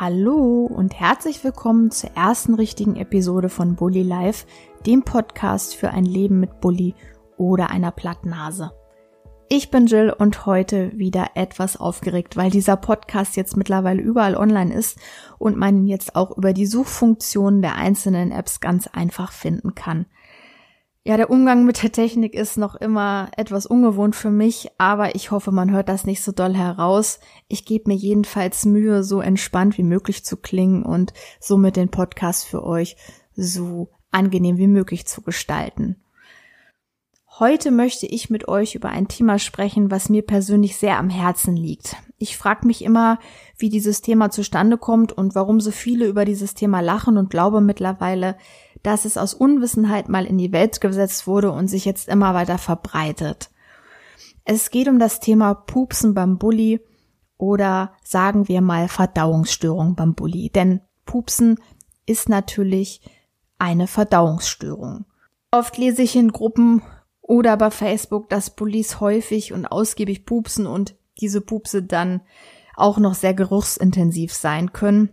Hallo und herzlich willkommen zur ersten richtigen Episode von Bully Life, dem Podcast für ein Leben mit Bully oder einer Plattnase. Ich bin Jill und heute wieder etwas aufgeregt, weil dieser Podcast jetzt mittlerweile überall online ist und man ihn jetzt auch über die Suchfunktionen der einzelnen Apps ganz einfach finden kann. Ja, der Umgang mit der Technik ist noch immer etwas ungewohnt für mich, aber ich hoffe, man hört das nicht so doll heraus. Ich gebe mir jedenfalls Mühe, so entspannt wie möglich zu klingen und somit den Podcast für euch so angenehm wie möglich zu gestalten. Heute möchte ich mit euch über ein Thema sprechen, was mir persönlich sehr am Herzen liegt. Ich frage mich immer, wie dieses Thema zustande kommt und warum so viele über dieses Thema lachen und glaube mittlerweile, dass es aus Unwissenheit mal in die Welt gesetzt wurde und sich jetzt immer weiter verbreitet. Es geht um das Thema Pupsen beim Bulli oder sagen wir mal Verdauungsstörung beim Bulli. Denn Pupsen ist natürlich eine Verdauungsstörung. Oft lese ich in Gruppen oder bei Facebook, dass Bullies häufig und ausgiebig pupsen und diese Pupse dann auch noch sehr geruchsintensiv sein können.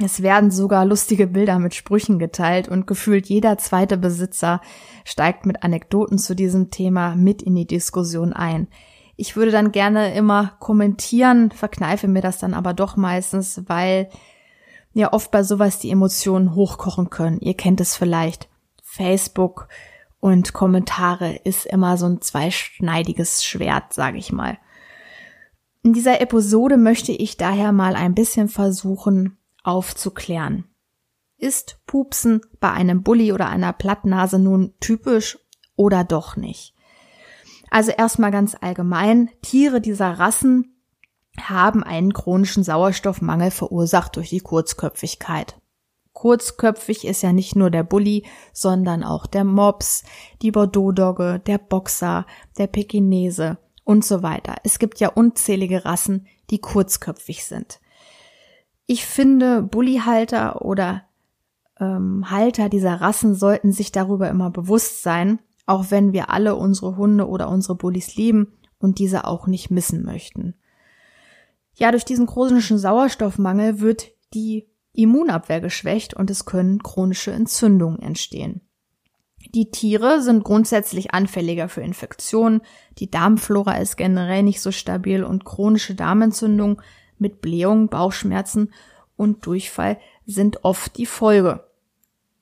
Es werden sogar lustige Bilder mit Sprüchen geteilt und gefühlt jeder zweite Besitzer steigt mit Anekdoten zu diesem Thema mit in die Diskussion ein. Ich würde dann gerne immer kommentieren, verkneife mir das dann aber doch meistens, weil ja oft bei sowas die Emotionen hochkochen können. Ihr kennt es vielleicht. Facebook und Kommentare ist immer so ein zweischneidiges Schwert, sage ich mal. In dieser Episode möchte ich daher mal ein bisschen versuchen, aufzuklären. Ist Pupsen bei einem Bulli oder einer Plattnase nun typisch oder doch nicht? Also erstmal ganz allgemein, Tiere dieser Rassen haben einen chronischen Sauerstoffmangel verursacht durch die Kurzköpfigkeit. Kurzköpfig ist ja nicht nur der Bulli, sondern auch der Mops, die Bordeaux-Dogge, der Boxer, der Pekinese und so weiter. Es gibt ja unzählige Rassen, die kurzköpfig sind. Ich finde, Bullyhalter oder ähm, Halter dieser Rassen sollten sich darüber immer bewusst sein, auch wenn wir alle unsere Hunde oder unsere Bullies lieben und diese auch nicht missen möchten. Ja, durch diesen chronischen Sauerstoffmangel wird die Immunabwehr geschwächt und es können chronische Entzündungen entstehen. Die Tiere sind grundsätzlich anfälliger für Infektionen, die Darmflora ist generell nicht so stabil und chronische Darmentzündungen mit Blähung, Bauchschmerzen und Durchfall sind oft die Folge.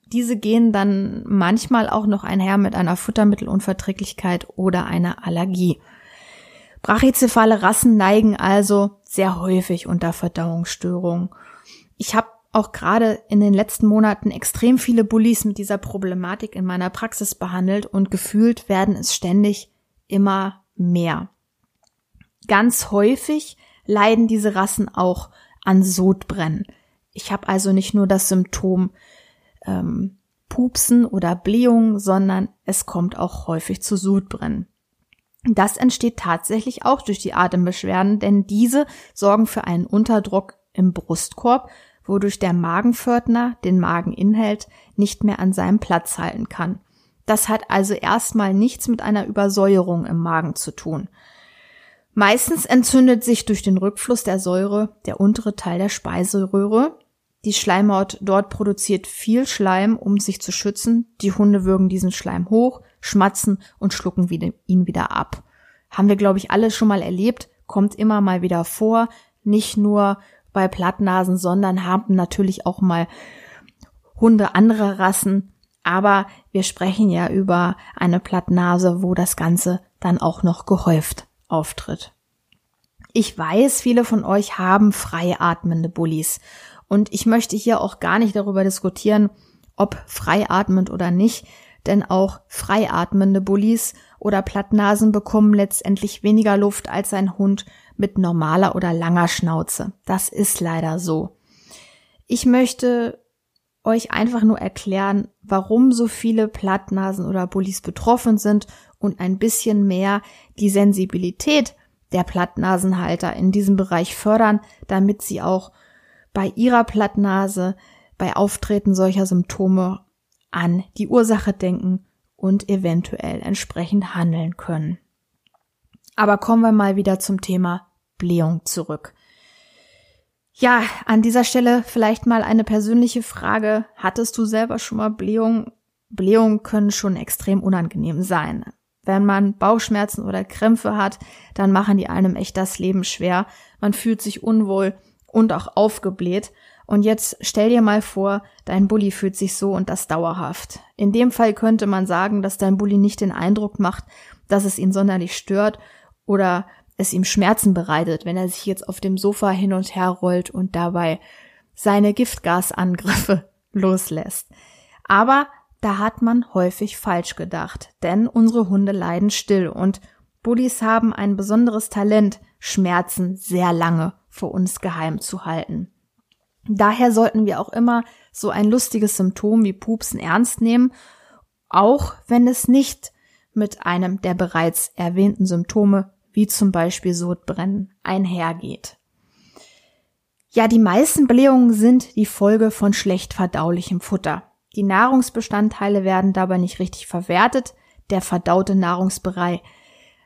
Diese gehen dann manchmal auch noch einher mit einer Futtermittelunverträglichkeit oder einer Allergie. Brachycephale Rassen neigen also sehr häufig unter Verdauungsstörungen. Ich habe auch gerade in den letzten Monaten extrem viele Bullies mit dieser Problematik in meiner Praxis behandelt und gefühlt werden es ständig immer mehr. Ganz häufig leiden diese Rassen auch an Sodbrennen. Ich habe also nicht nur das Symptom ähm, Pupsen oder Blähung, sondern es kommt auch häufig zu Sodbrennen. Das entsteht tatsächlich auch durch die Atembeschwerden, denn diese sorgen für einen Unterdruck im Brustkorb, wodurch der Magenpförtner den Mageninhalt nicht mehr an seinem Platz halten kann. Das hat also erstmal nichts mit einer Übersäuerung im Magen zu tun. Meistens entzündet sich durch den Rückfluss der Säure der untere Teil der Speiseröhre. Die Schleimhaut dort produziert viel Schleim, um sich zu schützen. Die Hunde würgen diesen Schleim hoch, schmatzen und schlucken ihn wieder ab. Haben wir, glaube ich, alle schon mal erlebt, kommt immer mal wieder vor, nicht nur bei Plattnasen, sondern haben natürlich auch mal Hunde anderer Rassen. Aber wir sprechen ja über eine Plattnase, wo das Ganze dann auch noch gehäuft auftritt. Ich weiß, viele von euch haben frei atmende Bullis und ich möchte hier auch gar nicht darüber diskutieren, ob freiatmend oder nicht, denn auch freiatmende Bullis oder Plattnasen bekommen letztendlich weniger Luft als ein Hund mit normaler oder langer Schnauze. Das ist leider so. Ich möchte euch einfach nur erklären, warum so viele Plattnasen oder Bullis betroffen sind und ein bisschen mehr die Sensibilität der Plattnasenhalter in diesem Bereich fördern, damit sie auch bei ihrer Plattnase bei Auftreten solcher Symptome an die Ursache denken und eventuell entsprechend handeln können. Aber kommen wir mal wieder zum Thema Blähung zurück. Ja, an dieser Stelle vielleicht mal eine persönliche Frage. Hattest du selber schon mal Blähungen? Blähungen können schon extrem unangenehm sein. Wenn man Bauchschmerzen oder Krämpfe hat, dann machen die einem echt das Leben schwer. Man fühlt sich unwohl und auch aufgebläht. Und jetzt stell dir mal vor, dein Bulli fühlt sich so und das dauerhaft. In dem Fall könnte man sagen, dass dein Bulli nicht den Eindruck macht, dass es ihn sonderlich stört oder es ihm Schmerzen bereitet, wenn er sich jetzt auf dem Sofa hin und her rollt und dabei seine Giftgasangriffe loslässt. Aber da hat man häufig falsch gedacht, denn unsere Hunde leiden still und Bullies haben ein besonderes Talent, Schmerzen sehr lange vor uns geheim zu halten. Daher sollten wir auch immer so ein lustiges Symptom wie Pupsen ernst nehmen, auch wenn es nicht mit einem der bereits erwähnten Symptome wie zum Beispiel Sodbrennen, einhergeht. Ja, die meisten Blähungen sind die Folge von schlecht verdaulichem Futter. Die Nahrungsbestandteile werden dabei nicht richtig verwertet. Der verdaute Nahrungsbrei,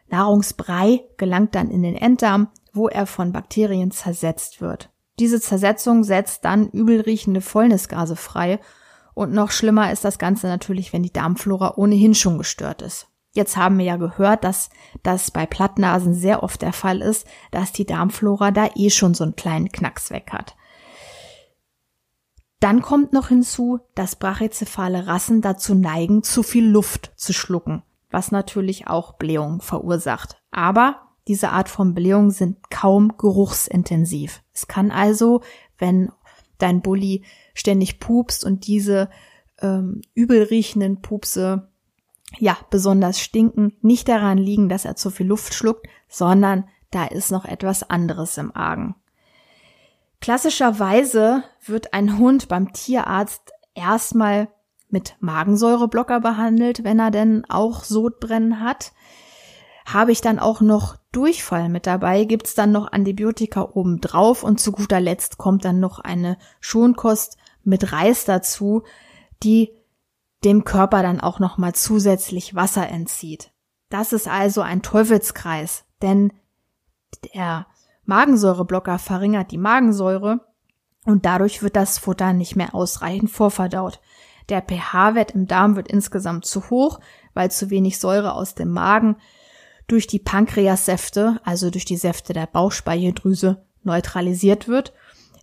Nahrungsbrei gelangt dann in den Enddarm, wo er von Bakterien zersetzt wird. Diese Zersetzung setzt dann übelriechende Fäulnisgase frei und noch schlimmer ist das Ganze natürlich, wenn die Darmflora ohnehin schon gestört ist. Jetzt haben wir ja gehört, dass das bei Plattnasen sehr oft der Fall ist, dass die Darmflora da eh schon so einen kleinen Knacks weg hat. Dann kommt noch hinzu, dass brachycephale Rassen dazu neigen, zu viel Luft zu schlucken, was natürlich auch Blähungen verursacht. Aber diese Art von Blähungen sind kaum geruchsintensiv. Es kann also, wenn dein Bulli ständig pupst und diese ähm, übelriechenden Pupse ja, besonders stinken, nicht daran liegen, dass er zu viel Luft schluckt, sondern da ist noch etwas anderes im Argen. Klassischerweise wird ein Hund beim Tierarzt erstmal mit Magensäureblocker behandelt, wenn er denn auch Sodbrennen hat. Habe ich dann auch noch Durchfall mit dabei, gibt's dann noch Antibiotika obendrauf und zu guter Letzt kommt dann noch eine Schonkost mit Reis dazu, die dem Körper dann auch nochmal zusätzlich Wasser entzieht. Das ist also ein Teufelskreis, denn der Magensäureblocker verringert die Magensäure und dadurch wird das Futter nicht mehr ausreichend vorverdaut. Der pH-Wert im Darm wird insgesamt zu hoch, weil zu wenig Säure aus dem Magen durch die Pankreassäfte, also durch die Säfte der Bauchspeicheldrüse, neutralisiert wird.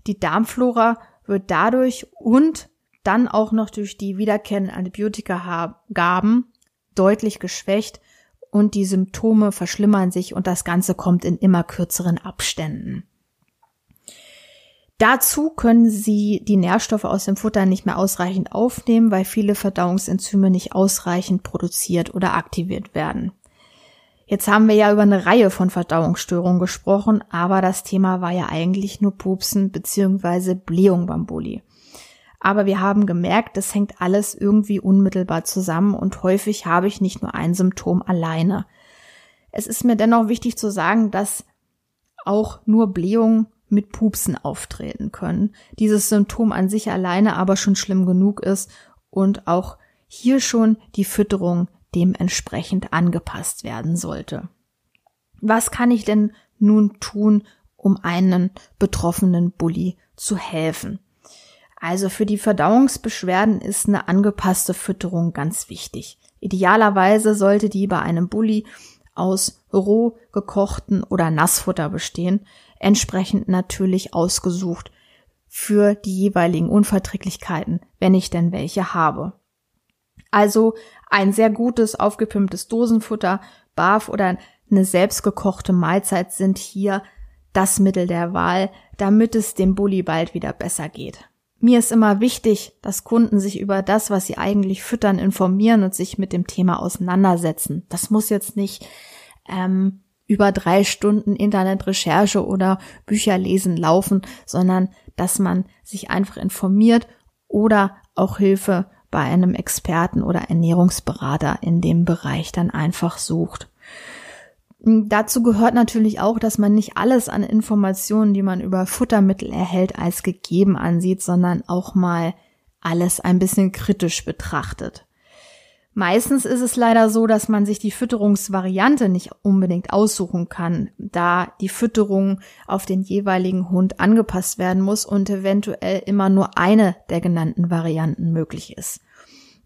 Die Darmflora wird dadurch und dann auch noch durch die wiederkehrenden Antibiotika-Gaben deutlich geschwächt und die Symptome verschlimmern sich und das Ganze kommt in immer kürzeren Abständen. Dazu können sie die Nährstoffe aus dem Futter nicht mehr ausreichend aufnehmen, weil viele Verdauungsenzyme nicht ausreichend produziert oder aktiviert werden. Jetzt haben wir ja über eine Reihe von Verdauungsstörungen gesprochen, aber das Thema war ja eigentlich nur Pupsen bzw. Blähung beim Bulli. Aber wir haben gemerkt, das hängt alles irgendwie unmittelbar zusammen und häufig habe ich nicht nur ein Symptom alleine. Es ist mir dennoch wichtig zu sagen, dass auch nur Blähungen mit Pupsen auftreten können. Dieses Symptom an sich alleine aber schon schlimm genug ist und auch hier schon die Fütterung dementsprechend angepasst werden sollte. Was kann ich denn nun tun, um einen betroffenen Bulli zu helfen? Also für die Verdauungsbeschwerden ist eine angepasste Fütterung ganz wichtig. Idealerweise sollte die bei einem Bulli aus roh gekochten oder Nassfutter bestehen, entsprechend natürlich ausgesucht für die jeweiligen Unverträglichkeiten, wenn ich denn welche habe. Also ein sehr gutes, aufgepimptes Dosenfutter, Barf oder eine selbstgekochte Mahlzeit sind hier das Mittel der Wahl, damit es dem Bulli bald wieder besser geht. Mir ist immer wichtig, dass Kunden sich über das, was sie eigentlich füttern, informieren und sich mit dem Thema auseinandersetzen. Das muss jetzt nicht ähm, über drei Stunden Internetrecherche oder Bücher lesen laufen, sondern dass man sich einfach informiert oder auch Hilfe bei einem Experten oder Ernährungsberater in dem Bereich dann einfach sucht. Dazu gehört natürlich auch, dass man nicht alles an Informationen, die man über Futtermittel erhält, als gegeben ansieht, sondern auch mal alles ein bisschen kritisch betrachtet. Meistens ist es leider so, dass man sich die Fütterungsvariante nicht unbedingt aussuchen kann, da die Fütterung auf den jeweiligen Hund angepasst werden muss und eventuell immer nur eine der genannten Varianten möglich ist.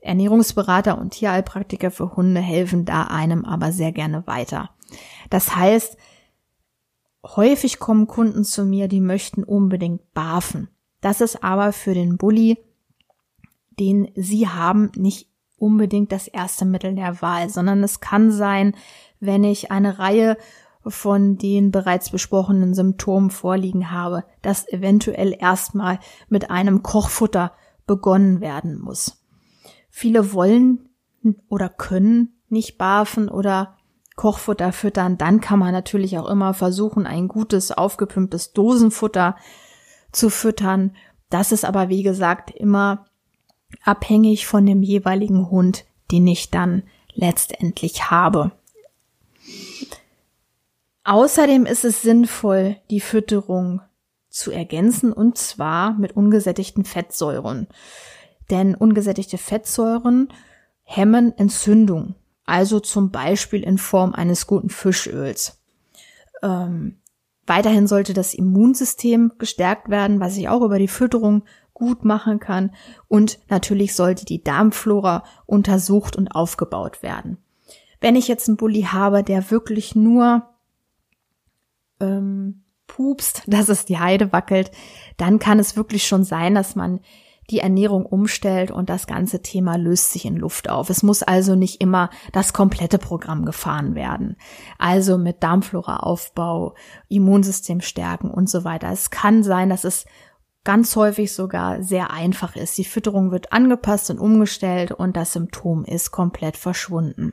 Ernährungsberater und Tierheilpraktiker für Hunde helfen da einem aber sehr gerne weiter. Das heißt, häufig kommen Kunden zu mir, die möchten unbedingt barfen. Das ist aber für den Bulli, den sie haben, nicht unbedingt das erste Mittel der Wahl, sondern es kann sein, wenn ich eine Reihe von den bereits besprochenen Symptomen vorliegen habe, dass eventuell erstmal mit einem Kochfutter begonnen werden muss. Viele wollen oder können nicht barfen oder Kochfutter füttern, dann kann man natürlich auch immer versuchen, ein gutes, aufgepimptes Dosenfutter zu füttern. Das ist aber, wie gesagt, immer abhängig von dem jeweiligen Hund, den ich dann letztendlich habe. Außerdem ist es sinnvoll, die Fütterung zu ergänzen und zwar mit ungesättigten Fettsäuren. Denn ungesättigte Fettsäuren hemmen Entzündung, also zum Beispiel in Form eines guten Fischöls. Ähm, weiterhin sollte das Immunsystem gestärkt werden, was ich auch über die Fütterung gut machen kann. Und natürlich sollte die Darmflora untersucht und aufgebaut werden. Wenn ich jetzt einen Bulli habe, der wirklich nur ähm, pupst, dass es die Heide wackelt, dann kann es wirklich schon sein, dass man die Ernährung umstellt und das ganze Thema löst sich in Luft auf. Es muss also nicht immer das komplette Programm gefahren werden. Also mit Darmflora-Aufbau, Immunsystem stärken und so weiter. Es kann sein, dass es ganz häufig sogar sehr einfach ist. Die Fütterung wird angepasst und umgestellt und das Symptom ist komplett verschwunden.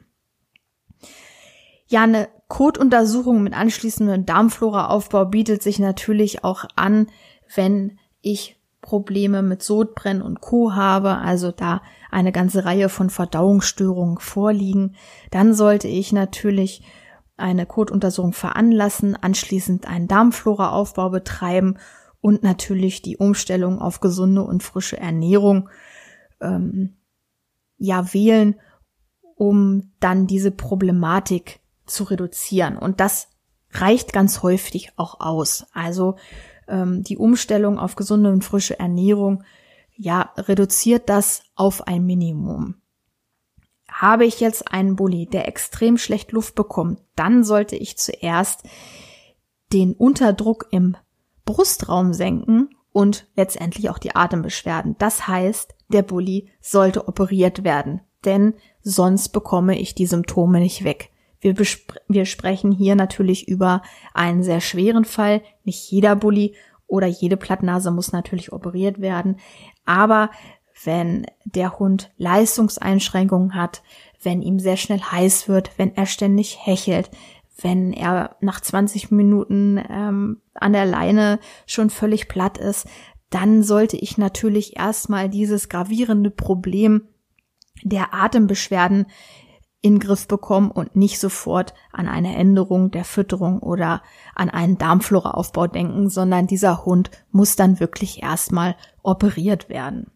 Ja, eine Kotuntersuchung mit anschließendem Darmfloraaufbau bietet sich natürlich auch an, wenn ich Probleme mit Sodbrennen und Co. habe, also da eine ganze Reihe von Verdauungsstörungen vorliegen, dann sollte ich natürlich eine Kotuntersuchung veranlassen, anschließend einen Darmfloraaufbau betreiben und natürlich die Umstellung auf gesunde und frische Ernährung ähm, ja wählen, um dann diese Problematik zu reduzieren. Und das reicht ganz häufig auch aus. Also ähm, die Umstellung auf gesunde und frische Ernährung ja reduziert das auf ein Minimum. Habe ich jetzt einen Bulli, der extrem schlecht Luft bekommt, dann sollte ich zuerst den Unterdruck im Brustraum senken und letztendlich auch die Atembeschwerden. Das heißt, der Bulli sollte operiert werden, denn sonst bekomme ich die Symptome nicht weg. Wir, wir sprechen hier natürlich über einen sehr schweren Fall. Nicht jeder Bulli oder jede Plattnase muss natürlich operiert werden. Aber wenn der Hund Leistungseinschränkungen hat, wenn ihm sehr schnell heiß wird, wenn er ständig hechelt, wenn er nach 20 Minuten ähm, an der Leine schon völlig platt ist, dann sollte ich natürlich erstmal dieses gravierende Problem der Atembeschwerden in Griff bekommen und nicht sofort an eine Änderung der Fütterung oder an einen Darmfloraaufbau denken, sondern dieser Hund muss dann wirklich erstmal operiert werden.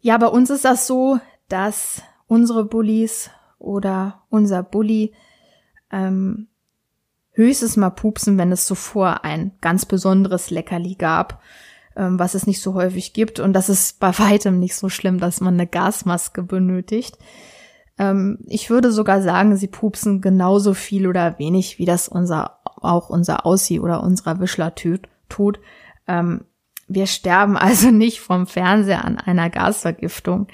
Ja, bei uns ist das so, dass unsere Bullies oder unser Bulli ähm, höchstens mal pupsen, wenn es zuvor ein ganz besonderes Leckerli gab, ähm, was es nicht so häufig gibt. Und das ist bei weitem nicht so schlimm, dass man eine Gasmaske benötigt. Ähm, ich würde sogar sagen, sie pupsen genauso viel oder wenig, wie das unser, auch unser Aussie oder unserer Wischler tut. Ähm, wir sterben also nicht vom Fernseher an einer Gasvergiftung.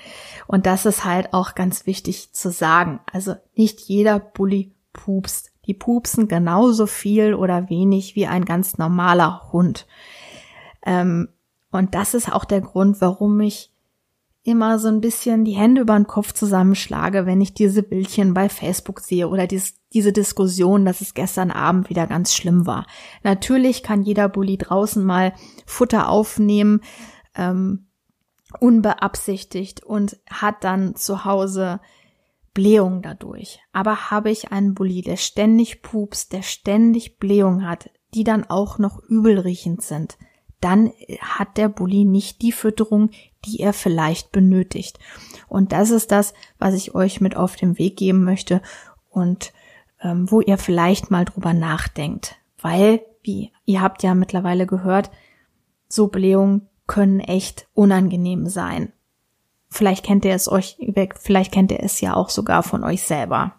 Und das ist halt auch ganz wichtig zu sagen. Also nicht jeder Bulli pupst. Die pupsen genauso viel oder wenig wie ein ganz normaler Hund. Ähm, und das ist auch der Grund, warum ich immer so ein bisschen die Hände über den Kopf zusammenschlage, wenn ich diese Bildchen bei Facebook sehe oder dies, diese Diskussion, dass es gestern Abend wieder ganz schlimm war. Natürlich kann jeder Bulli draußen mal Futter aufnehmen, ähm, unbeabsichtigt und hat dann zu Hause Blähung dadurch. Aber habe ich einen Bulli, der ständig pupst, der ständig Blähung hat, die dann auch noch übelriechend sind, dann hat der Bulli nicht die Fütterung, die ihr vielleicht benötigt. Und das ist das, was ich euch mit auf den Weg geben möchte und ähm, wo ihr vielleicht mal drüber nachdenkt. Weil, wie ihr habt ja mittlerweile gehört, so Blähungen können echt unangenehm sein. Vielleicht kennt ihr es euch, vielleicht kennt ihr es ja auch sogar von euch selber.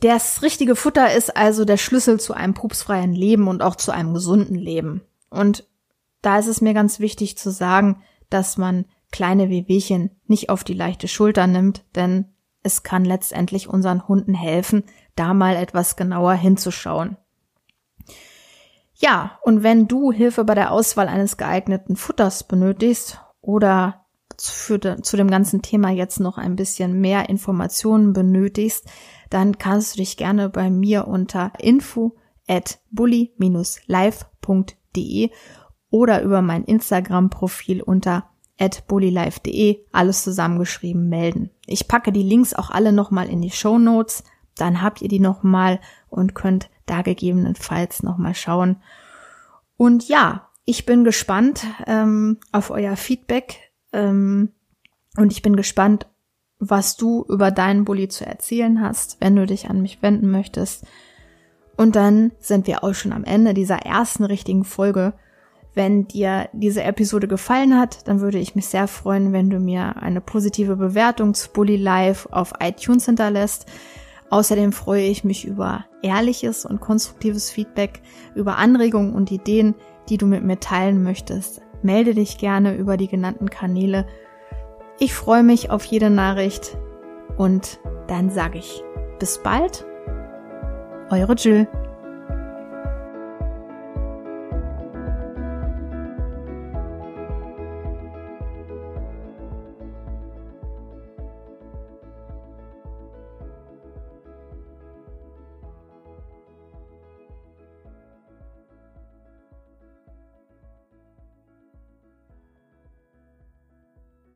Das richtige Futter ist also der Schlüssel zu einem pupsfreien Leben und auch zu einem gesunden Leben. Und da ist es mir ganz wichtig zu sagen, dass man kleine Wehwehchen nicht auf die leichte Schulter nimmt, denn es kann letztendlich unseren Hunden helfen, da mal etwas genauer hinzuschauen. Ja, und wenn du Hilfe bei der Auswahl eines geeigneten Futters benötigst oder für de, zu dem ganzen Thema jetzt noch ein bisschen mehr Informationen benötigst, dann kannst du dich gerne bei mir unter info at bully-live.de oder über mein Instagram-Profil unter bullylife.de alles zusammengeschrieben melden. Ich packe die Links auch alle nochmal in die Show Notes, dann habt ihr die nochmal und könnt da gegebenenfalls nochmal schauen. Und ja, ich bin gespannt ähm, auf euer Feedback ähm, und ich bin gespannt, was du über deinen Bulli zu erzählen hast, wenn du dich an mich wenden möchtest. Und dann sind wir auch schon am Ende dieser ersten richtigen Folge. Wenn dir diese Episode gefallen hat, dann würde ich mich sehr freuen, wenn du mir eine positive Bewertung zu Bully Live auf iTunes hinterlässt. Außerdem freue ich mich über ehrliches und konstruktives Feedback, über Anregungen und Ideen, die du mit mir teilen möchtest. Melde dich gerne über die genannten Kanäle ich freue mich auf jede Nachricht und dann sage ich bis bald, eure Jill.